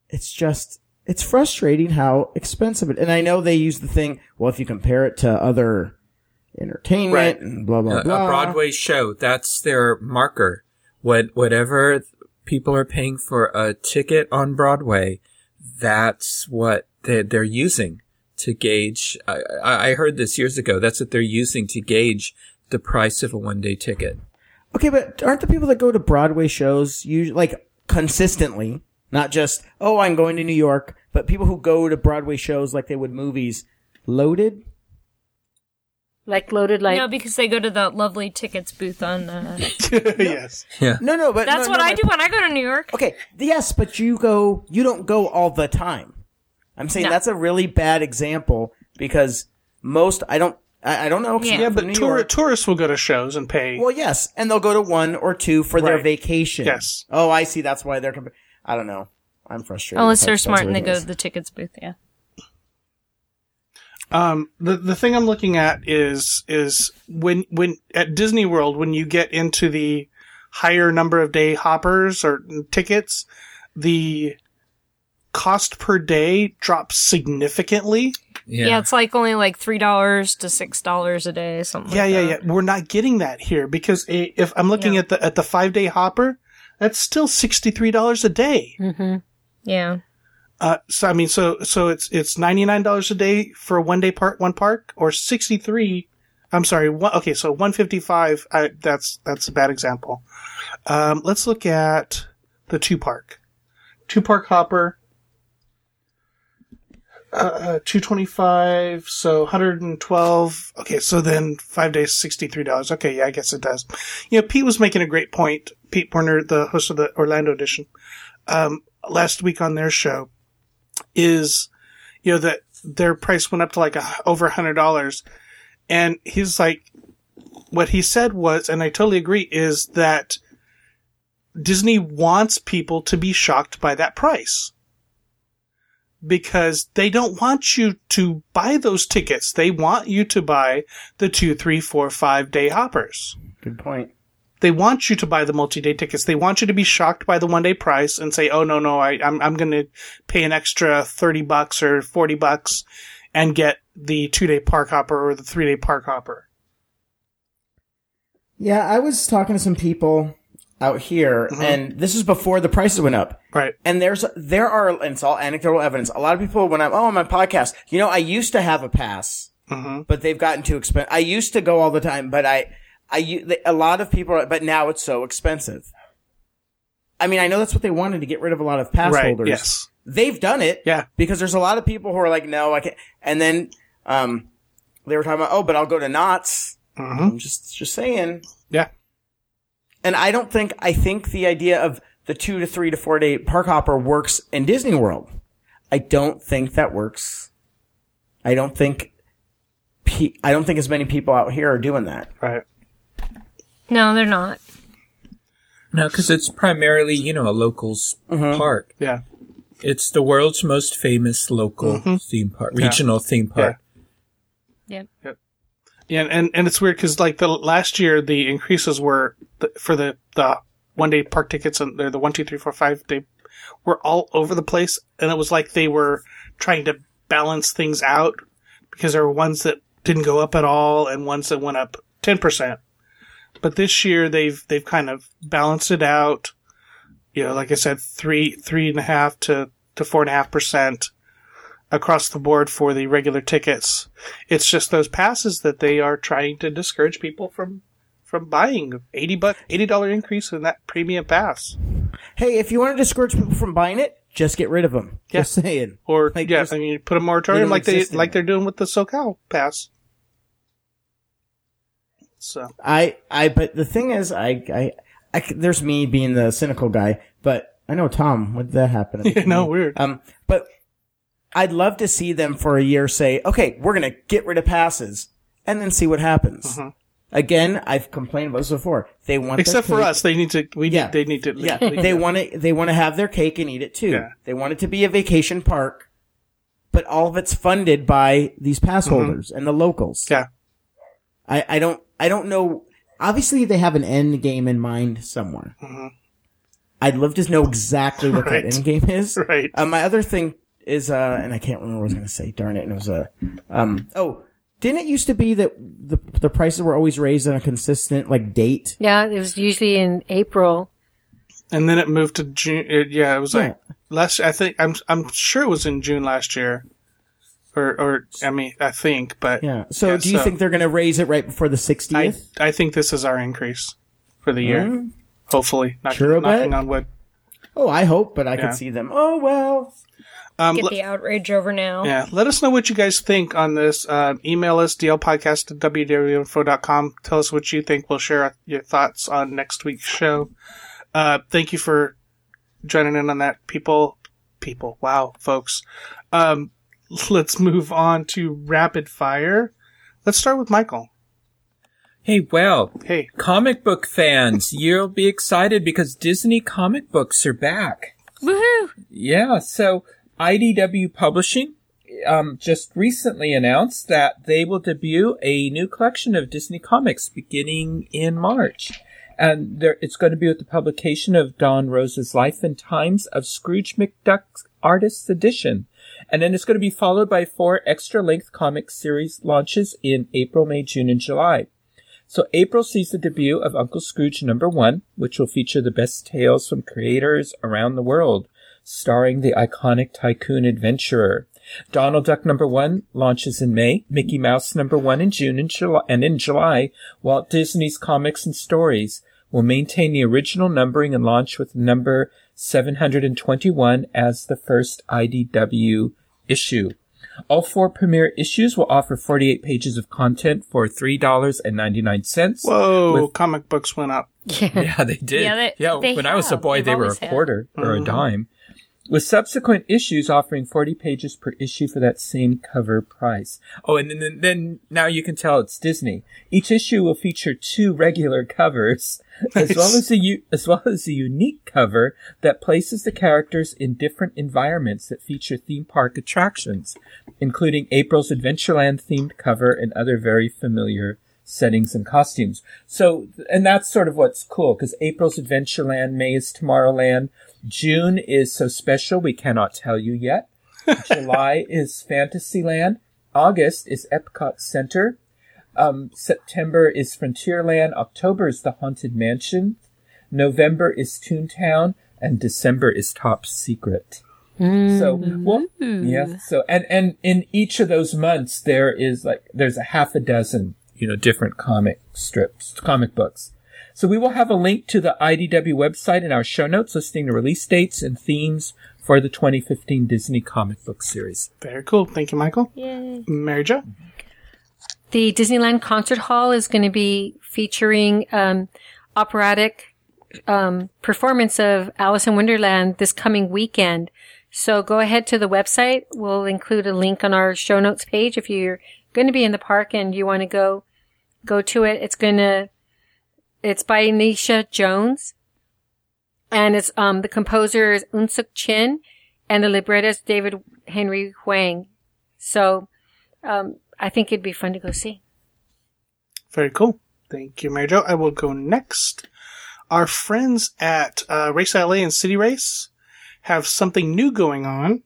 it's just it's frustrating how expensive it. And I know they use the thing. Well, if you compare it to other entertainment Right. and blah blah A, a blah, Broadway show, that's their marker. What, whatever people are paying for a ticket on Broadway, that's what they're, they're using to gauge. I, I I heard this years ago. That's what they're using to gauge the price of a one day ticket. Okay, but aren't the people that go to Broadway shows usually like consistently, not just oh I'm going to New York, but people who go to Broadway shows like they would movies, loaded? like loaded like no, because they go to the lovely tickets booth on. Uh, [LAUGHS] yes. Yeah. No, no, but that's no, what no, I my- do when I go to New York. Okay, yes, but you go, you don't go all the time. I'm saying No. that's a really bad example because most I don't I, I don't know. Yeah. Yeah, but tour- tourists will go to shows and pay. Well, yes, and they'll go to one or two for their vacation. Yes. Oh, I see. That's why they're. Compa- I don't know. I'm frustrated. Unless they're smart and they expensive go to the tickets booth. Yeah. Um, the the thing I'm looking at is is when when at Disney World when you get into the higher number of day hoppers or tickets, the cost per day drops significantly. Yeah, It's like only like three dollars to six dollars a day, something. Yeah, like yeah, that. yeah. We're not getting that here because if I'm looking Yeah. at the at the five day hopper, that's still sixty three dollars a day. Yeah. Uh, so I mean, so so it's it's ninety nine dollars a day for a one day part one park, or sixty three. I'm sorry. One, okay, so one fifty five. That's that's a bad example. Um, let's look at the two park, two park hopper. Uh, two twenty five, so hundred and twelve. Okay, so then five days, sixty three dollars. Okay, yeah, I guess it does. You know, Pete was making a great point. Pete Werner, the host of the Orlando edition, um, last week on their show, is you know that their price went up to like a, over a hundred dollars, and he's like, what he said was, and I totally agree, is that Disney wants people to be shocked by that price because they don't want you to buy those tickets. They want you to buy the two, three, four, five day hoppers. Good point. They want you to buy the multi-day tickets. They want you to be shocked by the one-day price and say, "Oh no, no, I, I'm I'm going to pay an extra thirty bucks or forty bucks and get the two-day park hopper or the three-day park hopper." Yeah, I was talking to some people out here, mm-hmm. and this is before the prices went up. Right. And there's there are and it's all anecdotal evidence. A lot of people when I'm oh on my podcast, you know, I used to have a pass, mm-hmm. but they've gotten too expensive. I used to go all the time, but I I a lot of people, are, but now it's so expensive. I mean, I know that's what they wanted to get rid of a lot of pass Right. holders. Yes. They've done it. Yeah. Because there's a lot of people who are like, no, I can't. And then, um, they were talking about, oh, but I'll go to Knott's. Mm-hmm. I'm just, just saying. Yeah. And I don't think, I think the idea of the two to three to four day park hopper works in Disney World. I don't think that works. I don't think, pe- I don't think as many people out here are doing that. Right. No, they're not. No, because it's primarily, you know, a locals mm-hmm. park. Yeah. It's the world's most famous local mm-hmm. theme park, regional theme park. Yeah. Yep. Yeah, and and it's weird because like the last year the increases were the, for the the one day park tickets and the the one two three four five they were all over the place, and it was like they were trying to balance things out because there were ones that didn't go up at all and ones that went up ten percent. But this year they've they've kind of balanced it out. You know, like I said, three three and a half to to four and a half percent across the board for the regular tickets. It's just those passes that they are trying to discourage people from from buying. Eighty buck eighty dollar increase in that premium pass. Hey, if you want to discourage people from buying it, just get rid of them. Just saying. Or [LAUGHS] Like, yeah, just- I mean put a moratorium like they like they're doing with the SoCal pass. So I, I, but the thing is, I, I, there's me being the cynical guy, but I know Tom. What did that happen? [LAUGHS] you know, weird. Um, but I'd love to see them for a year say, okay, we're going to get rid of passes and then see what happens. Mm-hmm. Again, I've complained about this before. They want Except for us, they need to. We Yeah. need. They need to. Yeah, [LAUGHS] they want to. They want to have their cake and eat it too. Yeah. They want it to be a vacation park, but all of it's funded by these pass holders and the locals. Mm-hmm. Yeah. I, I don't. I don't know. Obviously, they have an end game in mind somewhere. I'd love to know exactly what Mm-hmm. [LAUGHS] Right. that end game is. [LAUGHS] Right. Uh, my other thing is, uh, and I can't remember what I was going to say. Darn it! And it was a. um. Oh, didn't it used to be that the the prices were always raised on a consistent like date? Yeah, it was usually in April. And then it moved to June. It, yeah, it was like Yeah. last. I think I'm. I'm sure it was in June last year. Or, or I mean, I think, but Yeah. So, do you so think they're going to raise it right before the sixtieth? I think this is our increase for the year. Hopefully, knocking, Sure knocking on wood. Oh, I hope, but I Yeah. could see them. Oh well. Um, Get le- the outrage over now. yeah, let us know what you guys think on this. Uh, email us dlpodcast at wdwinfo.com. Tell us what you think. We'll share your thoughts on next week's show. Uh, thank you for joining in on that, people. People, wow, folks. Um, [LAUGHS] let's move on to rapid fire. Let's start with Michael. Hey, well, Hey, comic book fans, [LAUGHS] you'll be excited because Disney comic books are back. Woohoo! Yeah, so IDW Publishing um, just recently announced that they will debut a new collection of Disney comics beginning in March. And there, it's going to be with the publication of Don Rosa's Life and Times of Scrooge McDuck's Artist's Edition. And then it's going to be followed by four extra length comic series launches in April, May, June, and July. So April sees the debut of Uncle Scrooge number one, which will feature the best tales from creators around the world, starring the iconic tycoon adventurer. Donald Duck number one launches in May, Mickey Mouse number one in June and July, and in July, Walt Disney's Comics and Stories will maintain the original numbering and launch with number 721 as the first IDW issue. All four premiere issues will offer 48 pages of content for $3.99. whoa, With- comic books went up. [LAUGHS] yeah, they did. Yeah, they- they when I was a boy, They've they were a always had. quarter or a mm-hmm. dime. With subsequent issues offering 40 pages per issue for that same cover price. Oh, and then, then now you can tell it's Disney. Each issue will feature two regular covers, [LAUGHS] as well as a u- as well as a unique cover that places the characters in different environments that feature theme park attractions, including April's Adventureland themed cover and other very familiar settings and costumes. So, and that's sort of what's cool because April's Adventureland, May is Tomorrowland, June is so special we cannot tell you yet. [LAUGHS] July is Fantasyland, August is Epcot Center, um, September is Frontierland, October is the Haunted Mansion, November is Toontown, and December is Top Secret. So, well, yeah. So, and, and in each of those months, there is like, there's a half a dozen, you know, different comic strips, comic books. So we will have a link to the IDW website in our show notes listing the release dates and themes for the 2015 Disney comic book series. Very cool. Thank you, Michael. Yay. Mary Jo? The Disneyland Concert Hall is going to be featuring um, operatic um, performance of Alice in Wonderland this coming weekend. So go ahead to the website. We'll include a link on our show notes page if you're going to be in the park and you want to go go to it. It's going to it's by Netia Jones, and it's um the composer is Unsuk Chin, and the librettist David Henry Hwang. So um, I think it'd be fun to go see. Very cool. Thank you, Mary Jo. I will go next. Our friends at uh, Race LA and City Race have something new going on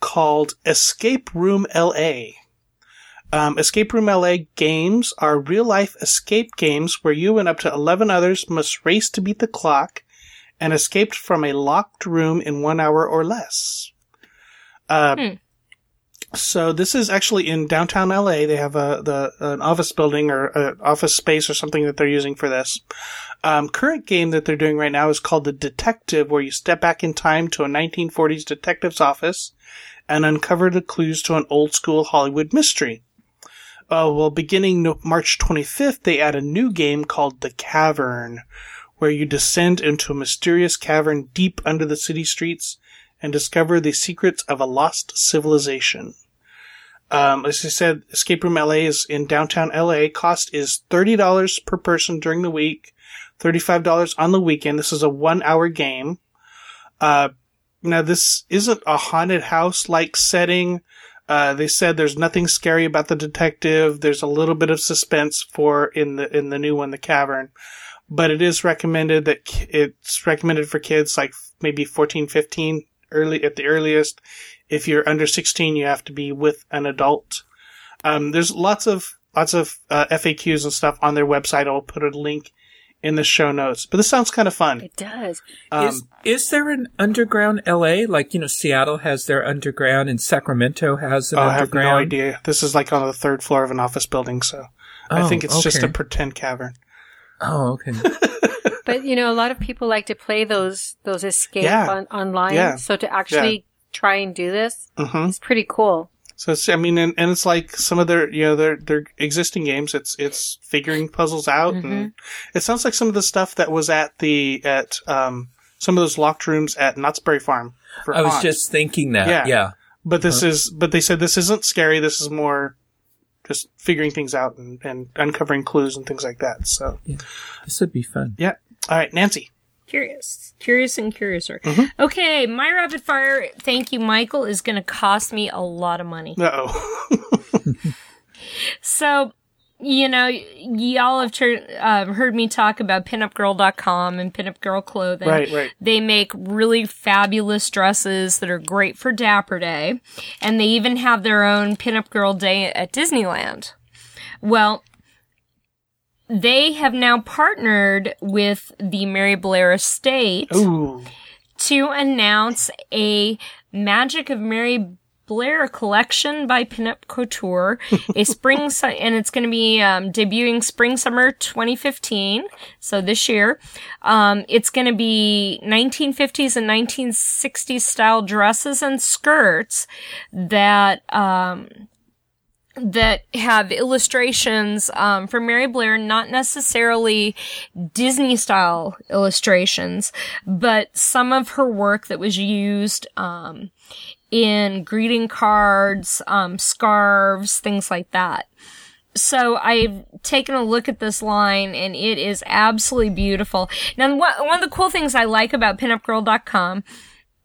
called Escape Room LA. Um, escape Room LA games are real life escape games where you and up to 11 others must race to beat the clock and escape from a locked room in one hour or less. Uh, So this is actually in downtown LA. They have a the an office building or an office space or something that they're using for this. Um, current game that they're doing right now is called the Detective, where you step back in time to a 1940s detective's office and uncover the clues to an old school Hollywood mystery. Uh, well, beginning March 25th, they add a new game called The Cavern, where you descend into a mysterious cavern deep under the city streets and discover the secrets of a lost civilization. Um, as I said, Escape Room LA is in downtown LA. Cost is $30 per person during the week, $35 on the weekend. This is a one hour game. Uh, now this isn't a haunted house like setting. Uh, they said there's nothing scary about the detective. There's a little bit of suspense for in the in the new one, the cavern, but it is recommended that it's recommended for kids like maybe 14, 15, early at the earliest. If you're under 16, you have to be with an adult. Um, there's lots of lots of uh, FAQs and stuff on their website. I'll put a link in the show notes. But this sounds kind of fun. It does. Um, is is there an underground LA? Like, you know, Seattle has their underground and Sacramento has an Oh, I have no idea. This is like on the third floor of an office building, so I Oh, think it's just a pretend cavern. Oh, okay. [LAUGHS] But you know, a lot of people like to play those those escape Yeah. on, online. Yeah. So to actually try and do this, hmm it's pretty cool. So it's, I mean, and, and it's like some of their, you know, their their existing games. It's it's figuring puzzles out, Mm-hmm. and it sounds like some of the stuff that was at the at um some of those locked rooms at Knott's Berry Farm. For I was Haunt. just thinking that. Yeah. Yeah. but this is, but they said this isn't scary. This is more just figuring things out and, and uncovering clues and things like that. So This would be fun. yeah. All right, Nancy. Curious. Curious and curiouser. Mm-hmm. Okay, my rapid fire, thank you, Michael, is going to cost me a lot of money. Uh oh. [LAUGHS] So, you know, y- y'all have tur- uh, heard me talk about pinupgirl.com and pinup girl clothing. Right, right. They make really fabulous dresses that are great for Dapper Day. And they even have their own pinup girl day at Disneyland. Well, they have now partnered with the Mary Blair Estate Ooh. to announce a Magic of Mary Blair collection by Pinup Couture, [LAUGHS] a spring, su- and it's going to be um, debuting spring summer 2015, so this year. Um, it's going to be 1950s and 1960s style dresses and skirts that um, that have illustrations um, from Mary Blair, not necessarily Disney style illustrations, but some of her work that was used um, in greeting cards, um, scarves, things like that. So I've taken a look at this line and it is absolutely beautiful. Now, one of the cool things I like about pinupgirl.com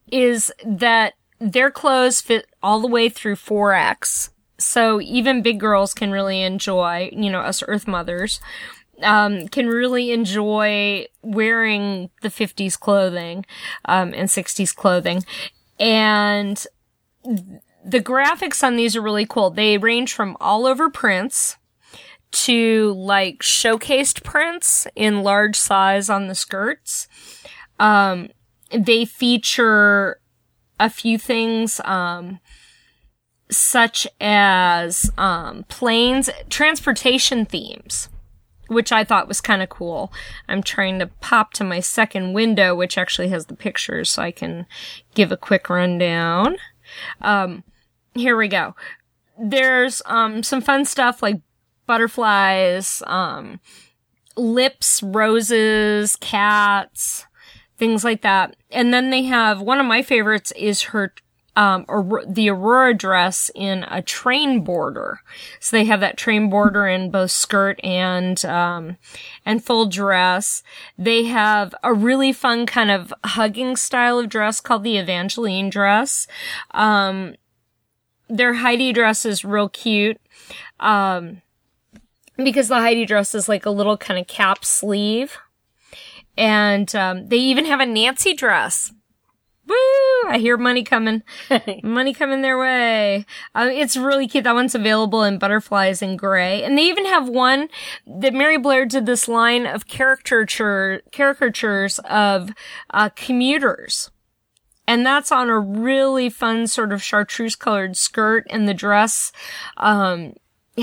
is that their clothes fit all the way through 4X. So even big girls can really enjoy, you know, us Earth mothers, um, can really enjoy wearing the 50s clothing, um, and 60s clothing. And the graphics on these are really cool. They range from all over prints to like showcased prints in large size on the skirts. Um, they feature a few things, um, such as, um, planes, transportation themes, which I thought was kind of cool. I'm trying to pop to my second window, which actually has the pictures, so I can give a quick rundown. Um, here we go. There's, um, some fun stuff like butterflies, um, lips, roses, cats, things like that. And then they have one of my favorites is her um, Aur- the Aurora dress in a train border. So they have that train border in both skirt and um, and full dress. They have a really fun kind of hugging style of dress called the Evangeline dress. Um, their Heidi dress is real cute. Um, because the Heidi dress is like a little kind of cap sleeve. And um, they even have a Nancy dress. Woo! I hear money coming. [LAUGHS] money coming their way. Uh, it's really cute. That one's available in butterflies and gray. And they even have one that Mary Blair did this line of caricature, caricatures of uh, commuters. And that's on a really fun sort of chartreuse colored skirt and the dress, um,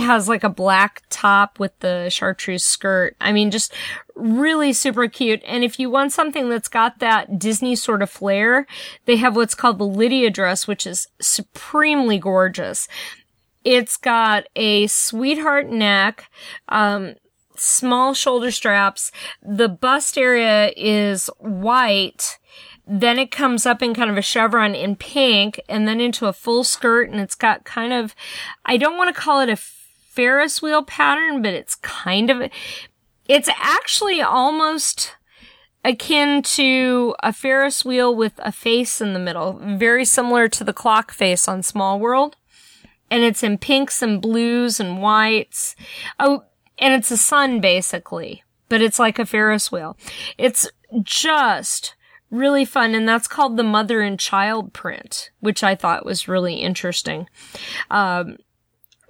has like a black top with the chartreuse skirt. I mean, just really super cute. And if you want something that's got that Disney sort of flair, they have what's called the Lydia dress, which is supremely gorgeous. It's got a sweetheart neck, um, small shoulder straps. The bust area is white. Then it comes up in kind of a chevron in pink and then into a full skirt and it's got kind of, I don't want to call it a Ferris wheel pattern, but it's kind of, it's actually almost akin to a Ferris wheel with a face in the middle, very similar to the clock face on Small World. And it's in pinks and blues and whites. Oh, and it's a sun basically, but it's like a Ferris wheel. It's just really fun. And that's called the mother and child print, which I thought was really interesting. Um,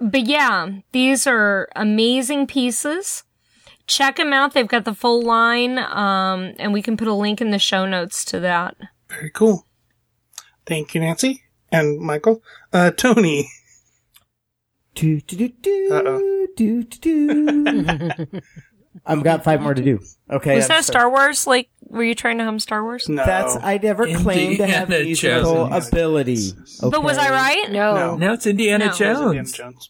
but yeah, these are amazing pieces. Check them out. They've got the full line, um, and we can put a link in the show notes to that. Very cool. Thank you, Nancy and Michael. Uh, Tony. Do, do, do, do, Uh-oh. do, do, do. [LAUGHS] I've got five more to do. Okay. Was I'm that so- Star Wars? Like, were you trying to hum Star Wars? No. That's I never claimed to have Indiana musical Jones. ability. But was I right? No. No. No, it's Indiana No. That was Indiana Jones.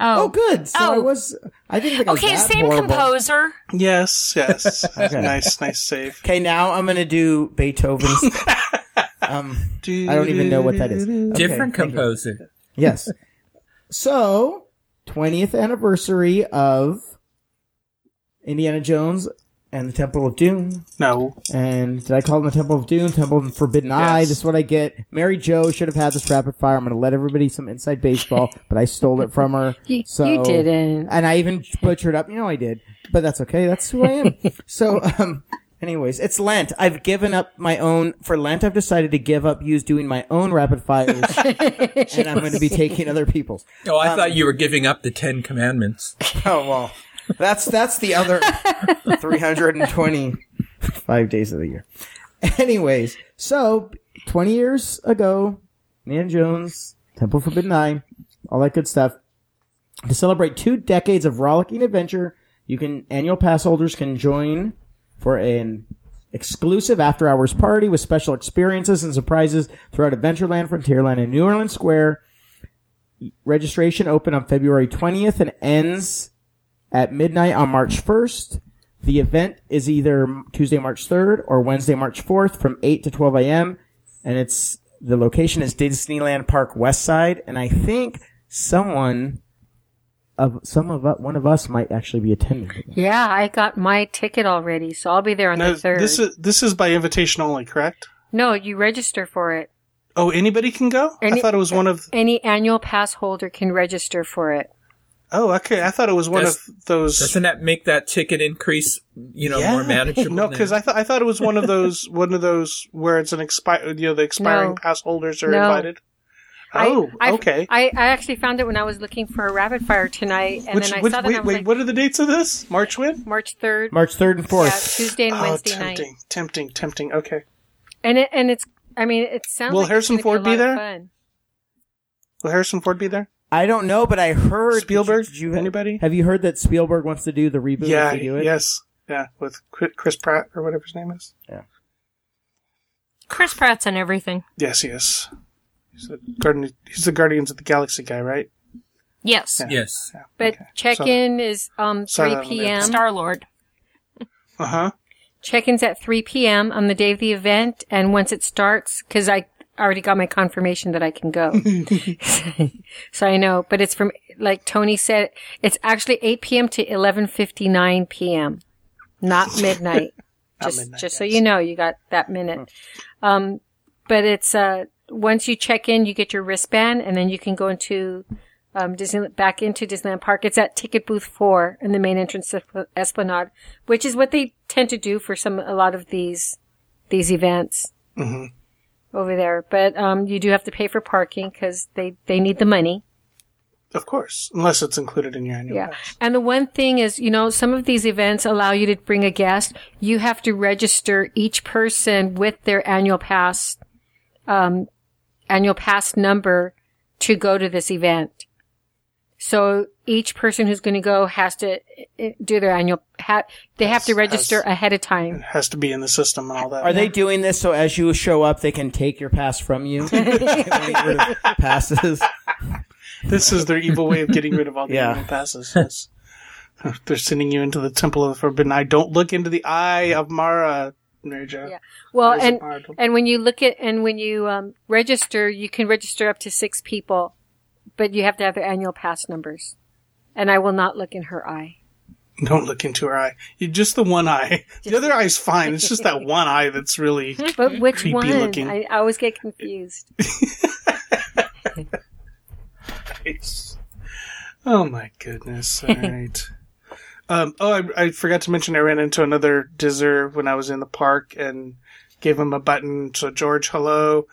Jones. Oh, Oh. good. So I Oh. was. I didn't think I was Okay, that same horrible. composer. Yes, yes. [LAUGHS] Okay. [LAUGHS] Nice, nice save. Okay, now I'm gonna do Beethoven's. [LAUGHS] um, I don't even know what that is. Okay, Different composer. Yes. So, 20th anniversary of Indiana Jones and the Temple of Doom. No. And did I call them the Temple of Doom? Temple of Forbidden Eye. This is what I get. Mary Jo should have had this rapid fire. I'm going to let everybody some inside baseball, [LAUGHS] but I stole it from her. You, So, you didn't. And I even butchered up. You know I did, but that's okay. That's who I am. [LAUGHS] so, um, anyways, it's Lent. I've given up my own for Lent. I've decided to give up use doing my own rapid fires, [LAUGHS] and I'm going to be taking other people's. Oh, I thought you were giving up the Ten Commandments. Oh well, that's that's the other [LAUGHS] 325 days of the year. Anyways, so 20 years ago, Indiana Jones, Temple Forbidden Eye, all that good stuff. To celebrate two decades of rollicking adventure, you can annual pass holders can join for an exclusive after hours party with special experiences and surprises throughout Adventureland, Frontierland, and New Orleans Square. Registration open on February 20th and ends at midnight on March 1st. The event is either Tuesday, March 3rd or Wednesday, March 4th from 8 to 12 a.m. And it's, the location is Disneyland Park West Side. And I think someone of, some of, us- one of us might actually be attending. Yeah, I got my ticket already, so I'll be there on No, the third. this is this is by invitation only, correct? no, you register for it. Oh, anybody can go? I thought it was one of. Any annual pass holder can register for it. Oh, okay. I thought it was one Does- of those. Doesn't that make that ticket increase, you know, Yeah. more [LAUGHS] manageable? No, because I thought I thought it was one of those [LAUGHS] one of those where it's an expire. You know, the expiring No. pass holders are No. invited. Oh, I, I- okay. I, I actually found it when I was looking for a rapid fire tonight, and Which, then I which- saw that wait, I was wait, like, what are the dates of this? March when? March third, March 3rd and yeah, 4th. Tuesday and Oh, Wednesday tempting, night, tempting, tempting. Tempting. Okay. and it and it's. I mean, it sounds. Will like Harrison it's Ford be a lot of there? Fun. Will Harrison Ford be there? I don't know, but I heard Spielberg? Did you, Anybody? Have you heard that Spielberg wants to do the reboot? yeah. do it? Yes. Yeah. With Chris Pratt or whatever his name is. Yeah. Chris Pratt's in everything. Yes, he is. He's the Guardian. He's the Guardians of the Galaxy guy, right? Yes. Yes. Yeah. But okay. check-in is um three p.m. Star Lord. Uh huh. Check-in's at three p.m. on the day of the event, and once it starts, because I already got my confirmation that I can go, [LAUGHS] so I know. But it's from like Tony said, it's actually eight p.m. to eleven fifty-nine p.m. Not [LAUGHS] midnight. just midnight, just so you know, you got that minute. Um, but it's uh once you check in, you get your wristband, and then you can go into um, Disney back into Disneyland Park. It's at ticket booth four in the main entrance of Esplanade, which is what they tend to do for some a lot of these these events over there. But um, you do have to pay for parking because they they need the money. Of course, unless it's included in your annual Yeah. pass. And the one thing is, you know, some of these events allow you to bring a guest. You have to register each person with their annual pass, um, annual pass number to go to this event. So each person who's going to go has to uh, do their annual, ha- they have to register has- ahead of time. It has to be in the system and all that. Are they doing this so as you show up, they can take your pass from you? [LAUGHS] Getting rid of passes. [LAUGHS] This is their evil way of getting rid of all the Yeah. annual passes. Yes. [LAUGHS] They're sending you into the Temple of the Forbidden Eye. Don't look into the eye of Mara, Mary Jo. Yeah. Well, Eyes and, and when you look at, and when you, um, register, you can register up to six people, but you have to have their annual pass numbers. And I will not look in her eye. Don't look into her eye. You just the one eye. The other eye's fine. It's just that [LAUGHS] one eye that's really. But which Creepy one? looking. I, I always get confused. [LAUGHS] Nice. Oh my goodness! All [LAUGHS] right. um, oh, I, I forgot to mention I ran into another Dizzer when I was in the park and gave him a button. So George, hello,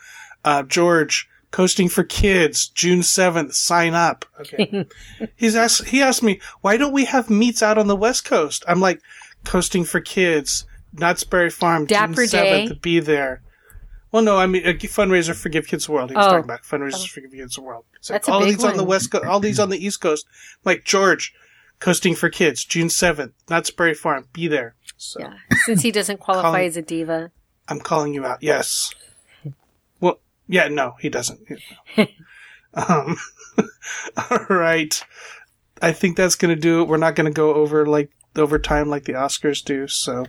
uh, George. Coasting for kids, June seventh. Sign up. Okay. [LAUGHS] He's asked. He asked me, "Why don't we have meets out on the West Coast?" I'm like, "Coasting for kids, Knott's Berry Farm, Dapper June seventh. Day. Be there." Well, no, I mean a fundraiser for Give Kids the World. He was Oh. talking about fundraisers oh. for Give Kids the World. Like That's a all big these on the one. West Coast, all these on the East Coast. Like George, coasting for kids, June seventh, Knott's Berry Farm. Be there. So Yeah. Since he doesn't [LAUGHS] qualify Colin- as a diva. I'm calling you out. Yes. Well, yeah, no, he doesn't. um, [LAUGHS] all right. I think that's going to do it. We're not going to go over like over time like the Oscars do. So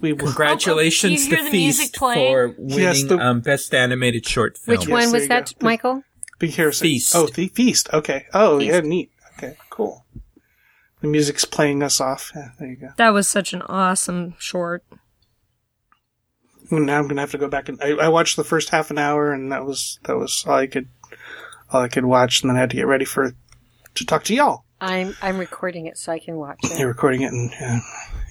we will. Congratulations Oh, you to the music Feast playing? for winning Yes, the- um, Best Animated Short Film. Which Yes, one there was that, go. Michael? Big Harrison. Feast. Oh, the feast. Okay. Oh, Feast. yeah, neat. Okay, cool. The music's playing us off. Yeah, there you go. That was such an awesome short. Now I'm gonna have to go back and I, I watched the first half an hour, and that was that was all I could all I could watch, and then I had to get ready for to talk to y'all. I'm I'm recording it so I can watch You're recording it, and yeah,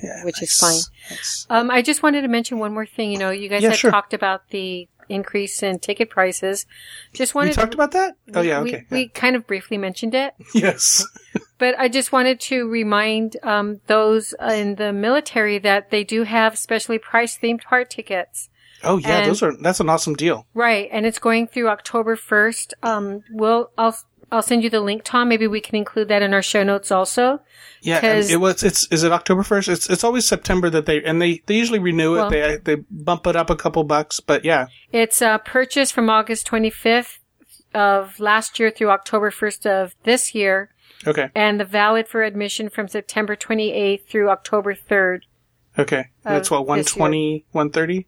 yeah which is fine. Nice. Um, I just wanted to mention one more thing. You know, you guys Yeah, had sure. talked about the increase in ticket prices. Just We wanted talked about that. Oh yeah, we, okay. we kind of briefly mentioned it. [LAUGHS] Yes. But I just wanted to remind um, those in the military that they do have specially priced themed park tickets. Oh yeah, And- those are that's an awesome deal. Right, and it's going through October first. Um, we'll I'll I'll send you the link, Tom. Maybe we can include that in our show notes also. Yeah, it was. It's is it October first? It's it's always September that they and they they usually renew it. Well- they they bump it up a couple bucks, but yeah, It's a purchase from August 25th of last year through October 1st of this year, okay, and the valid for admission from September 28th through October 3rd. okay. And it's what this one year. twenty, one thirty.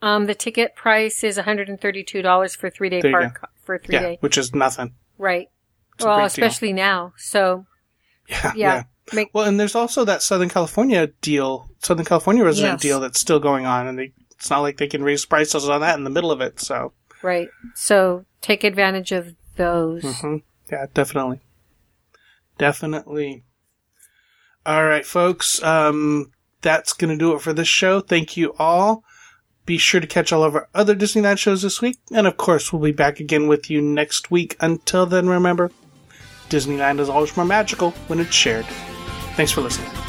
Um, the ticket price is $132 for three day There park for three Yeah, day. which is nothing. Right. It's well, great deal. especially now. So Yeah, yeah, make Well, and there's also that Southern California deal, Southern California resident Yes. deal that's still going on, and they, it's not like they can raise prices on that in the middle of it. So, right. So take advantage of those. hmm yeah, definitely, definitely. All right, folks, um, that's gonna do it for this show. Thank you all. Be sure to catch all of our other Disneyland shows this week, and of course, we'll be back again with you next week. Until then, remember, Disneyland is always more magical when it's shared. Thanks for listening.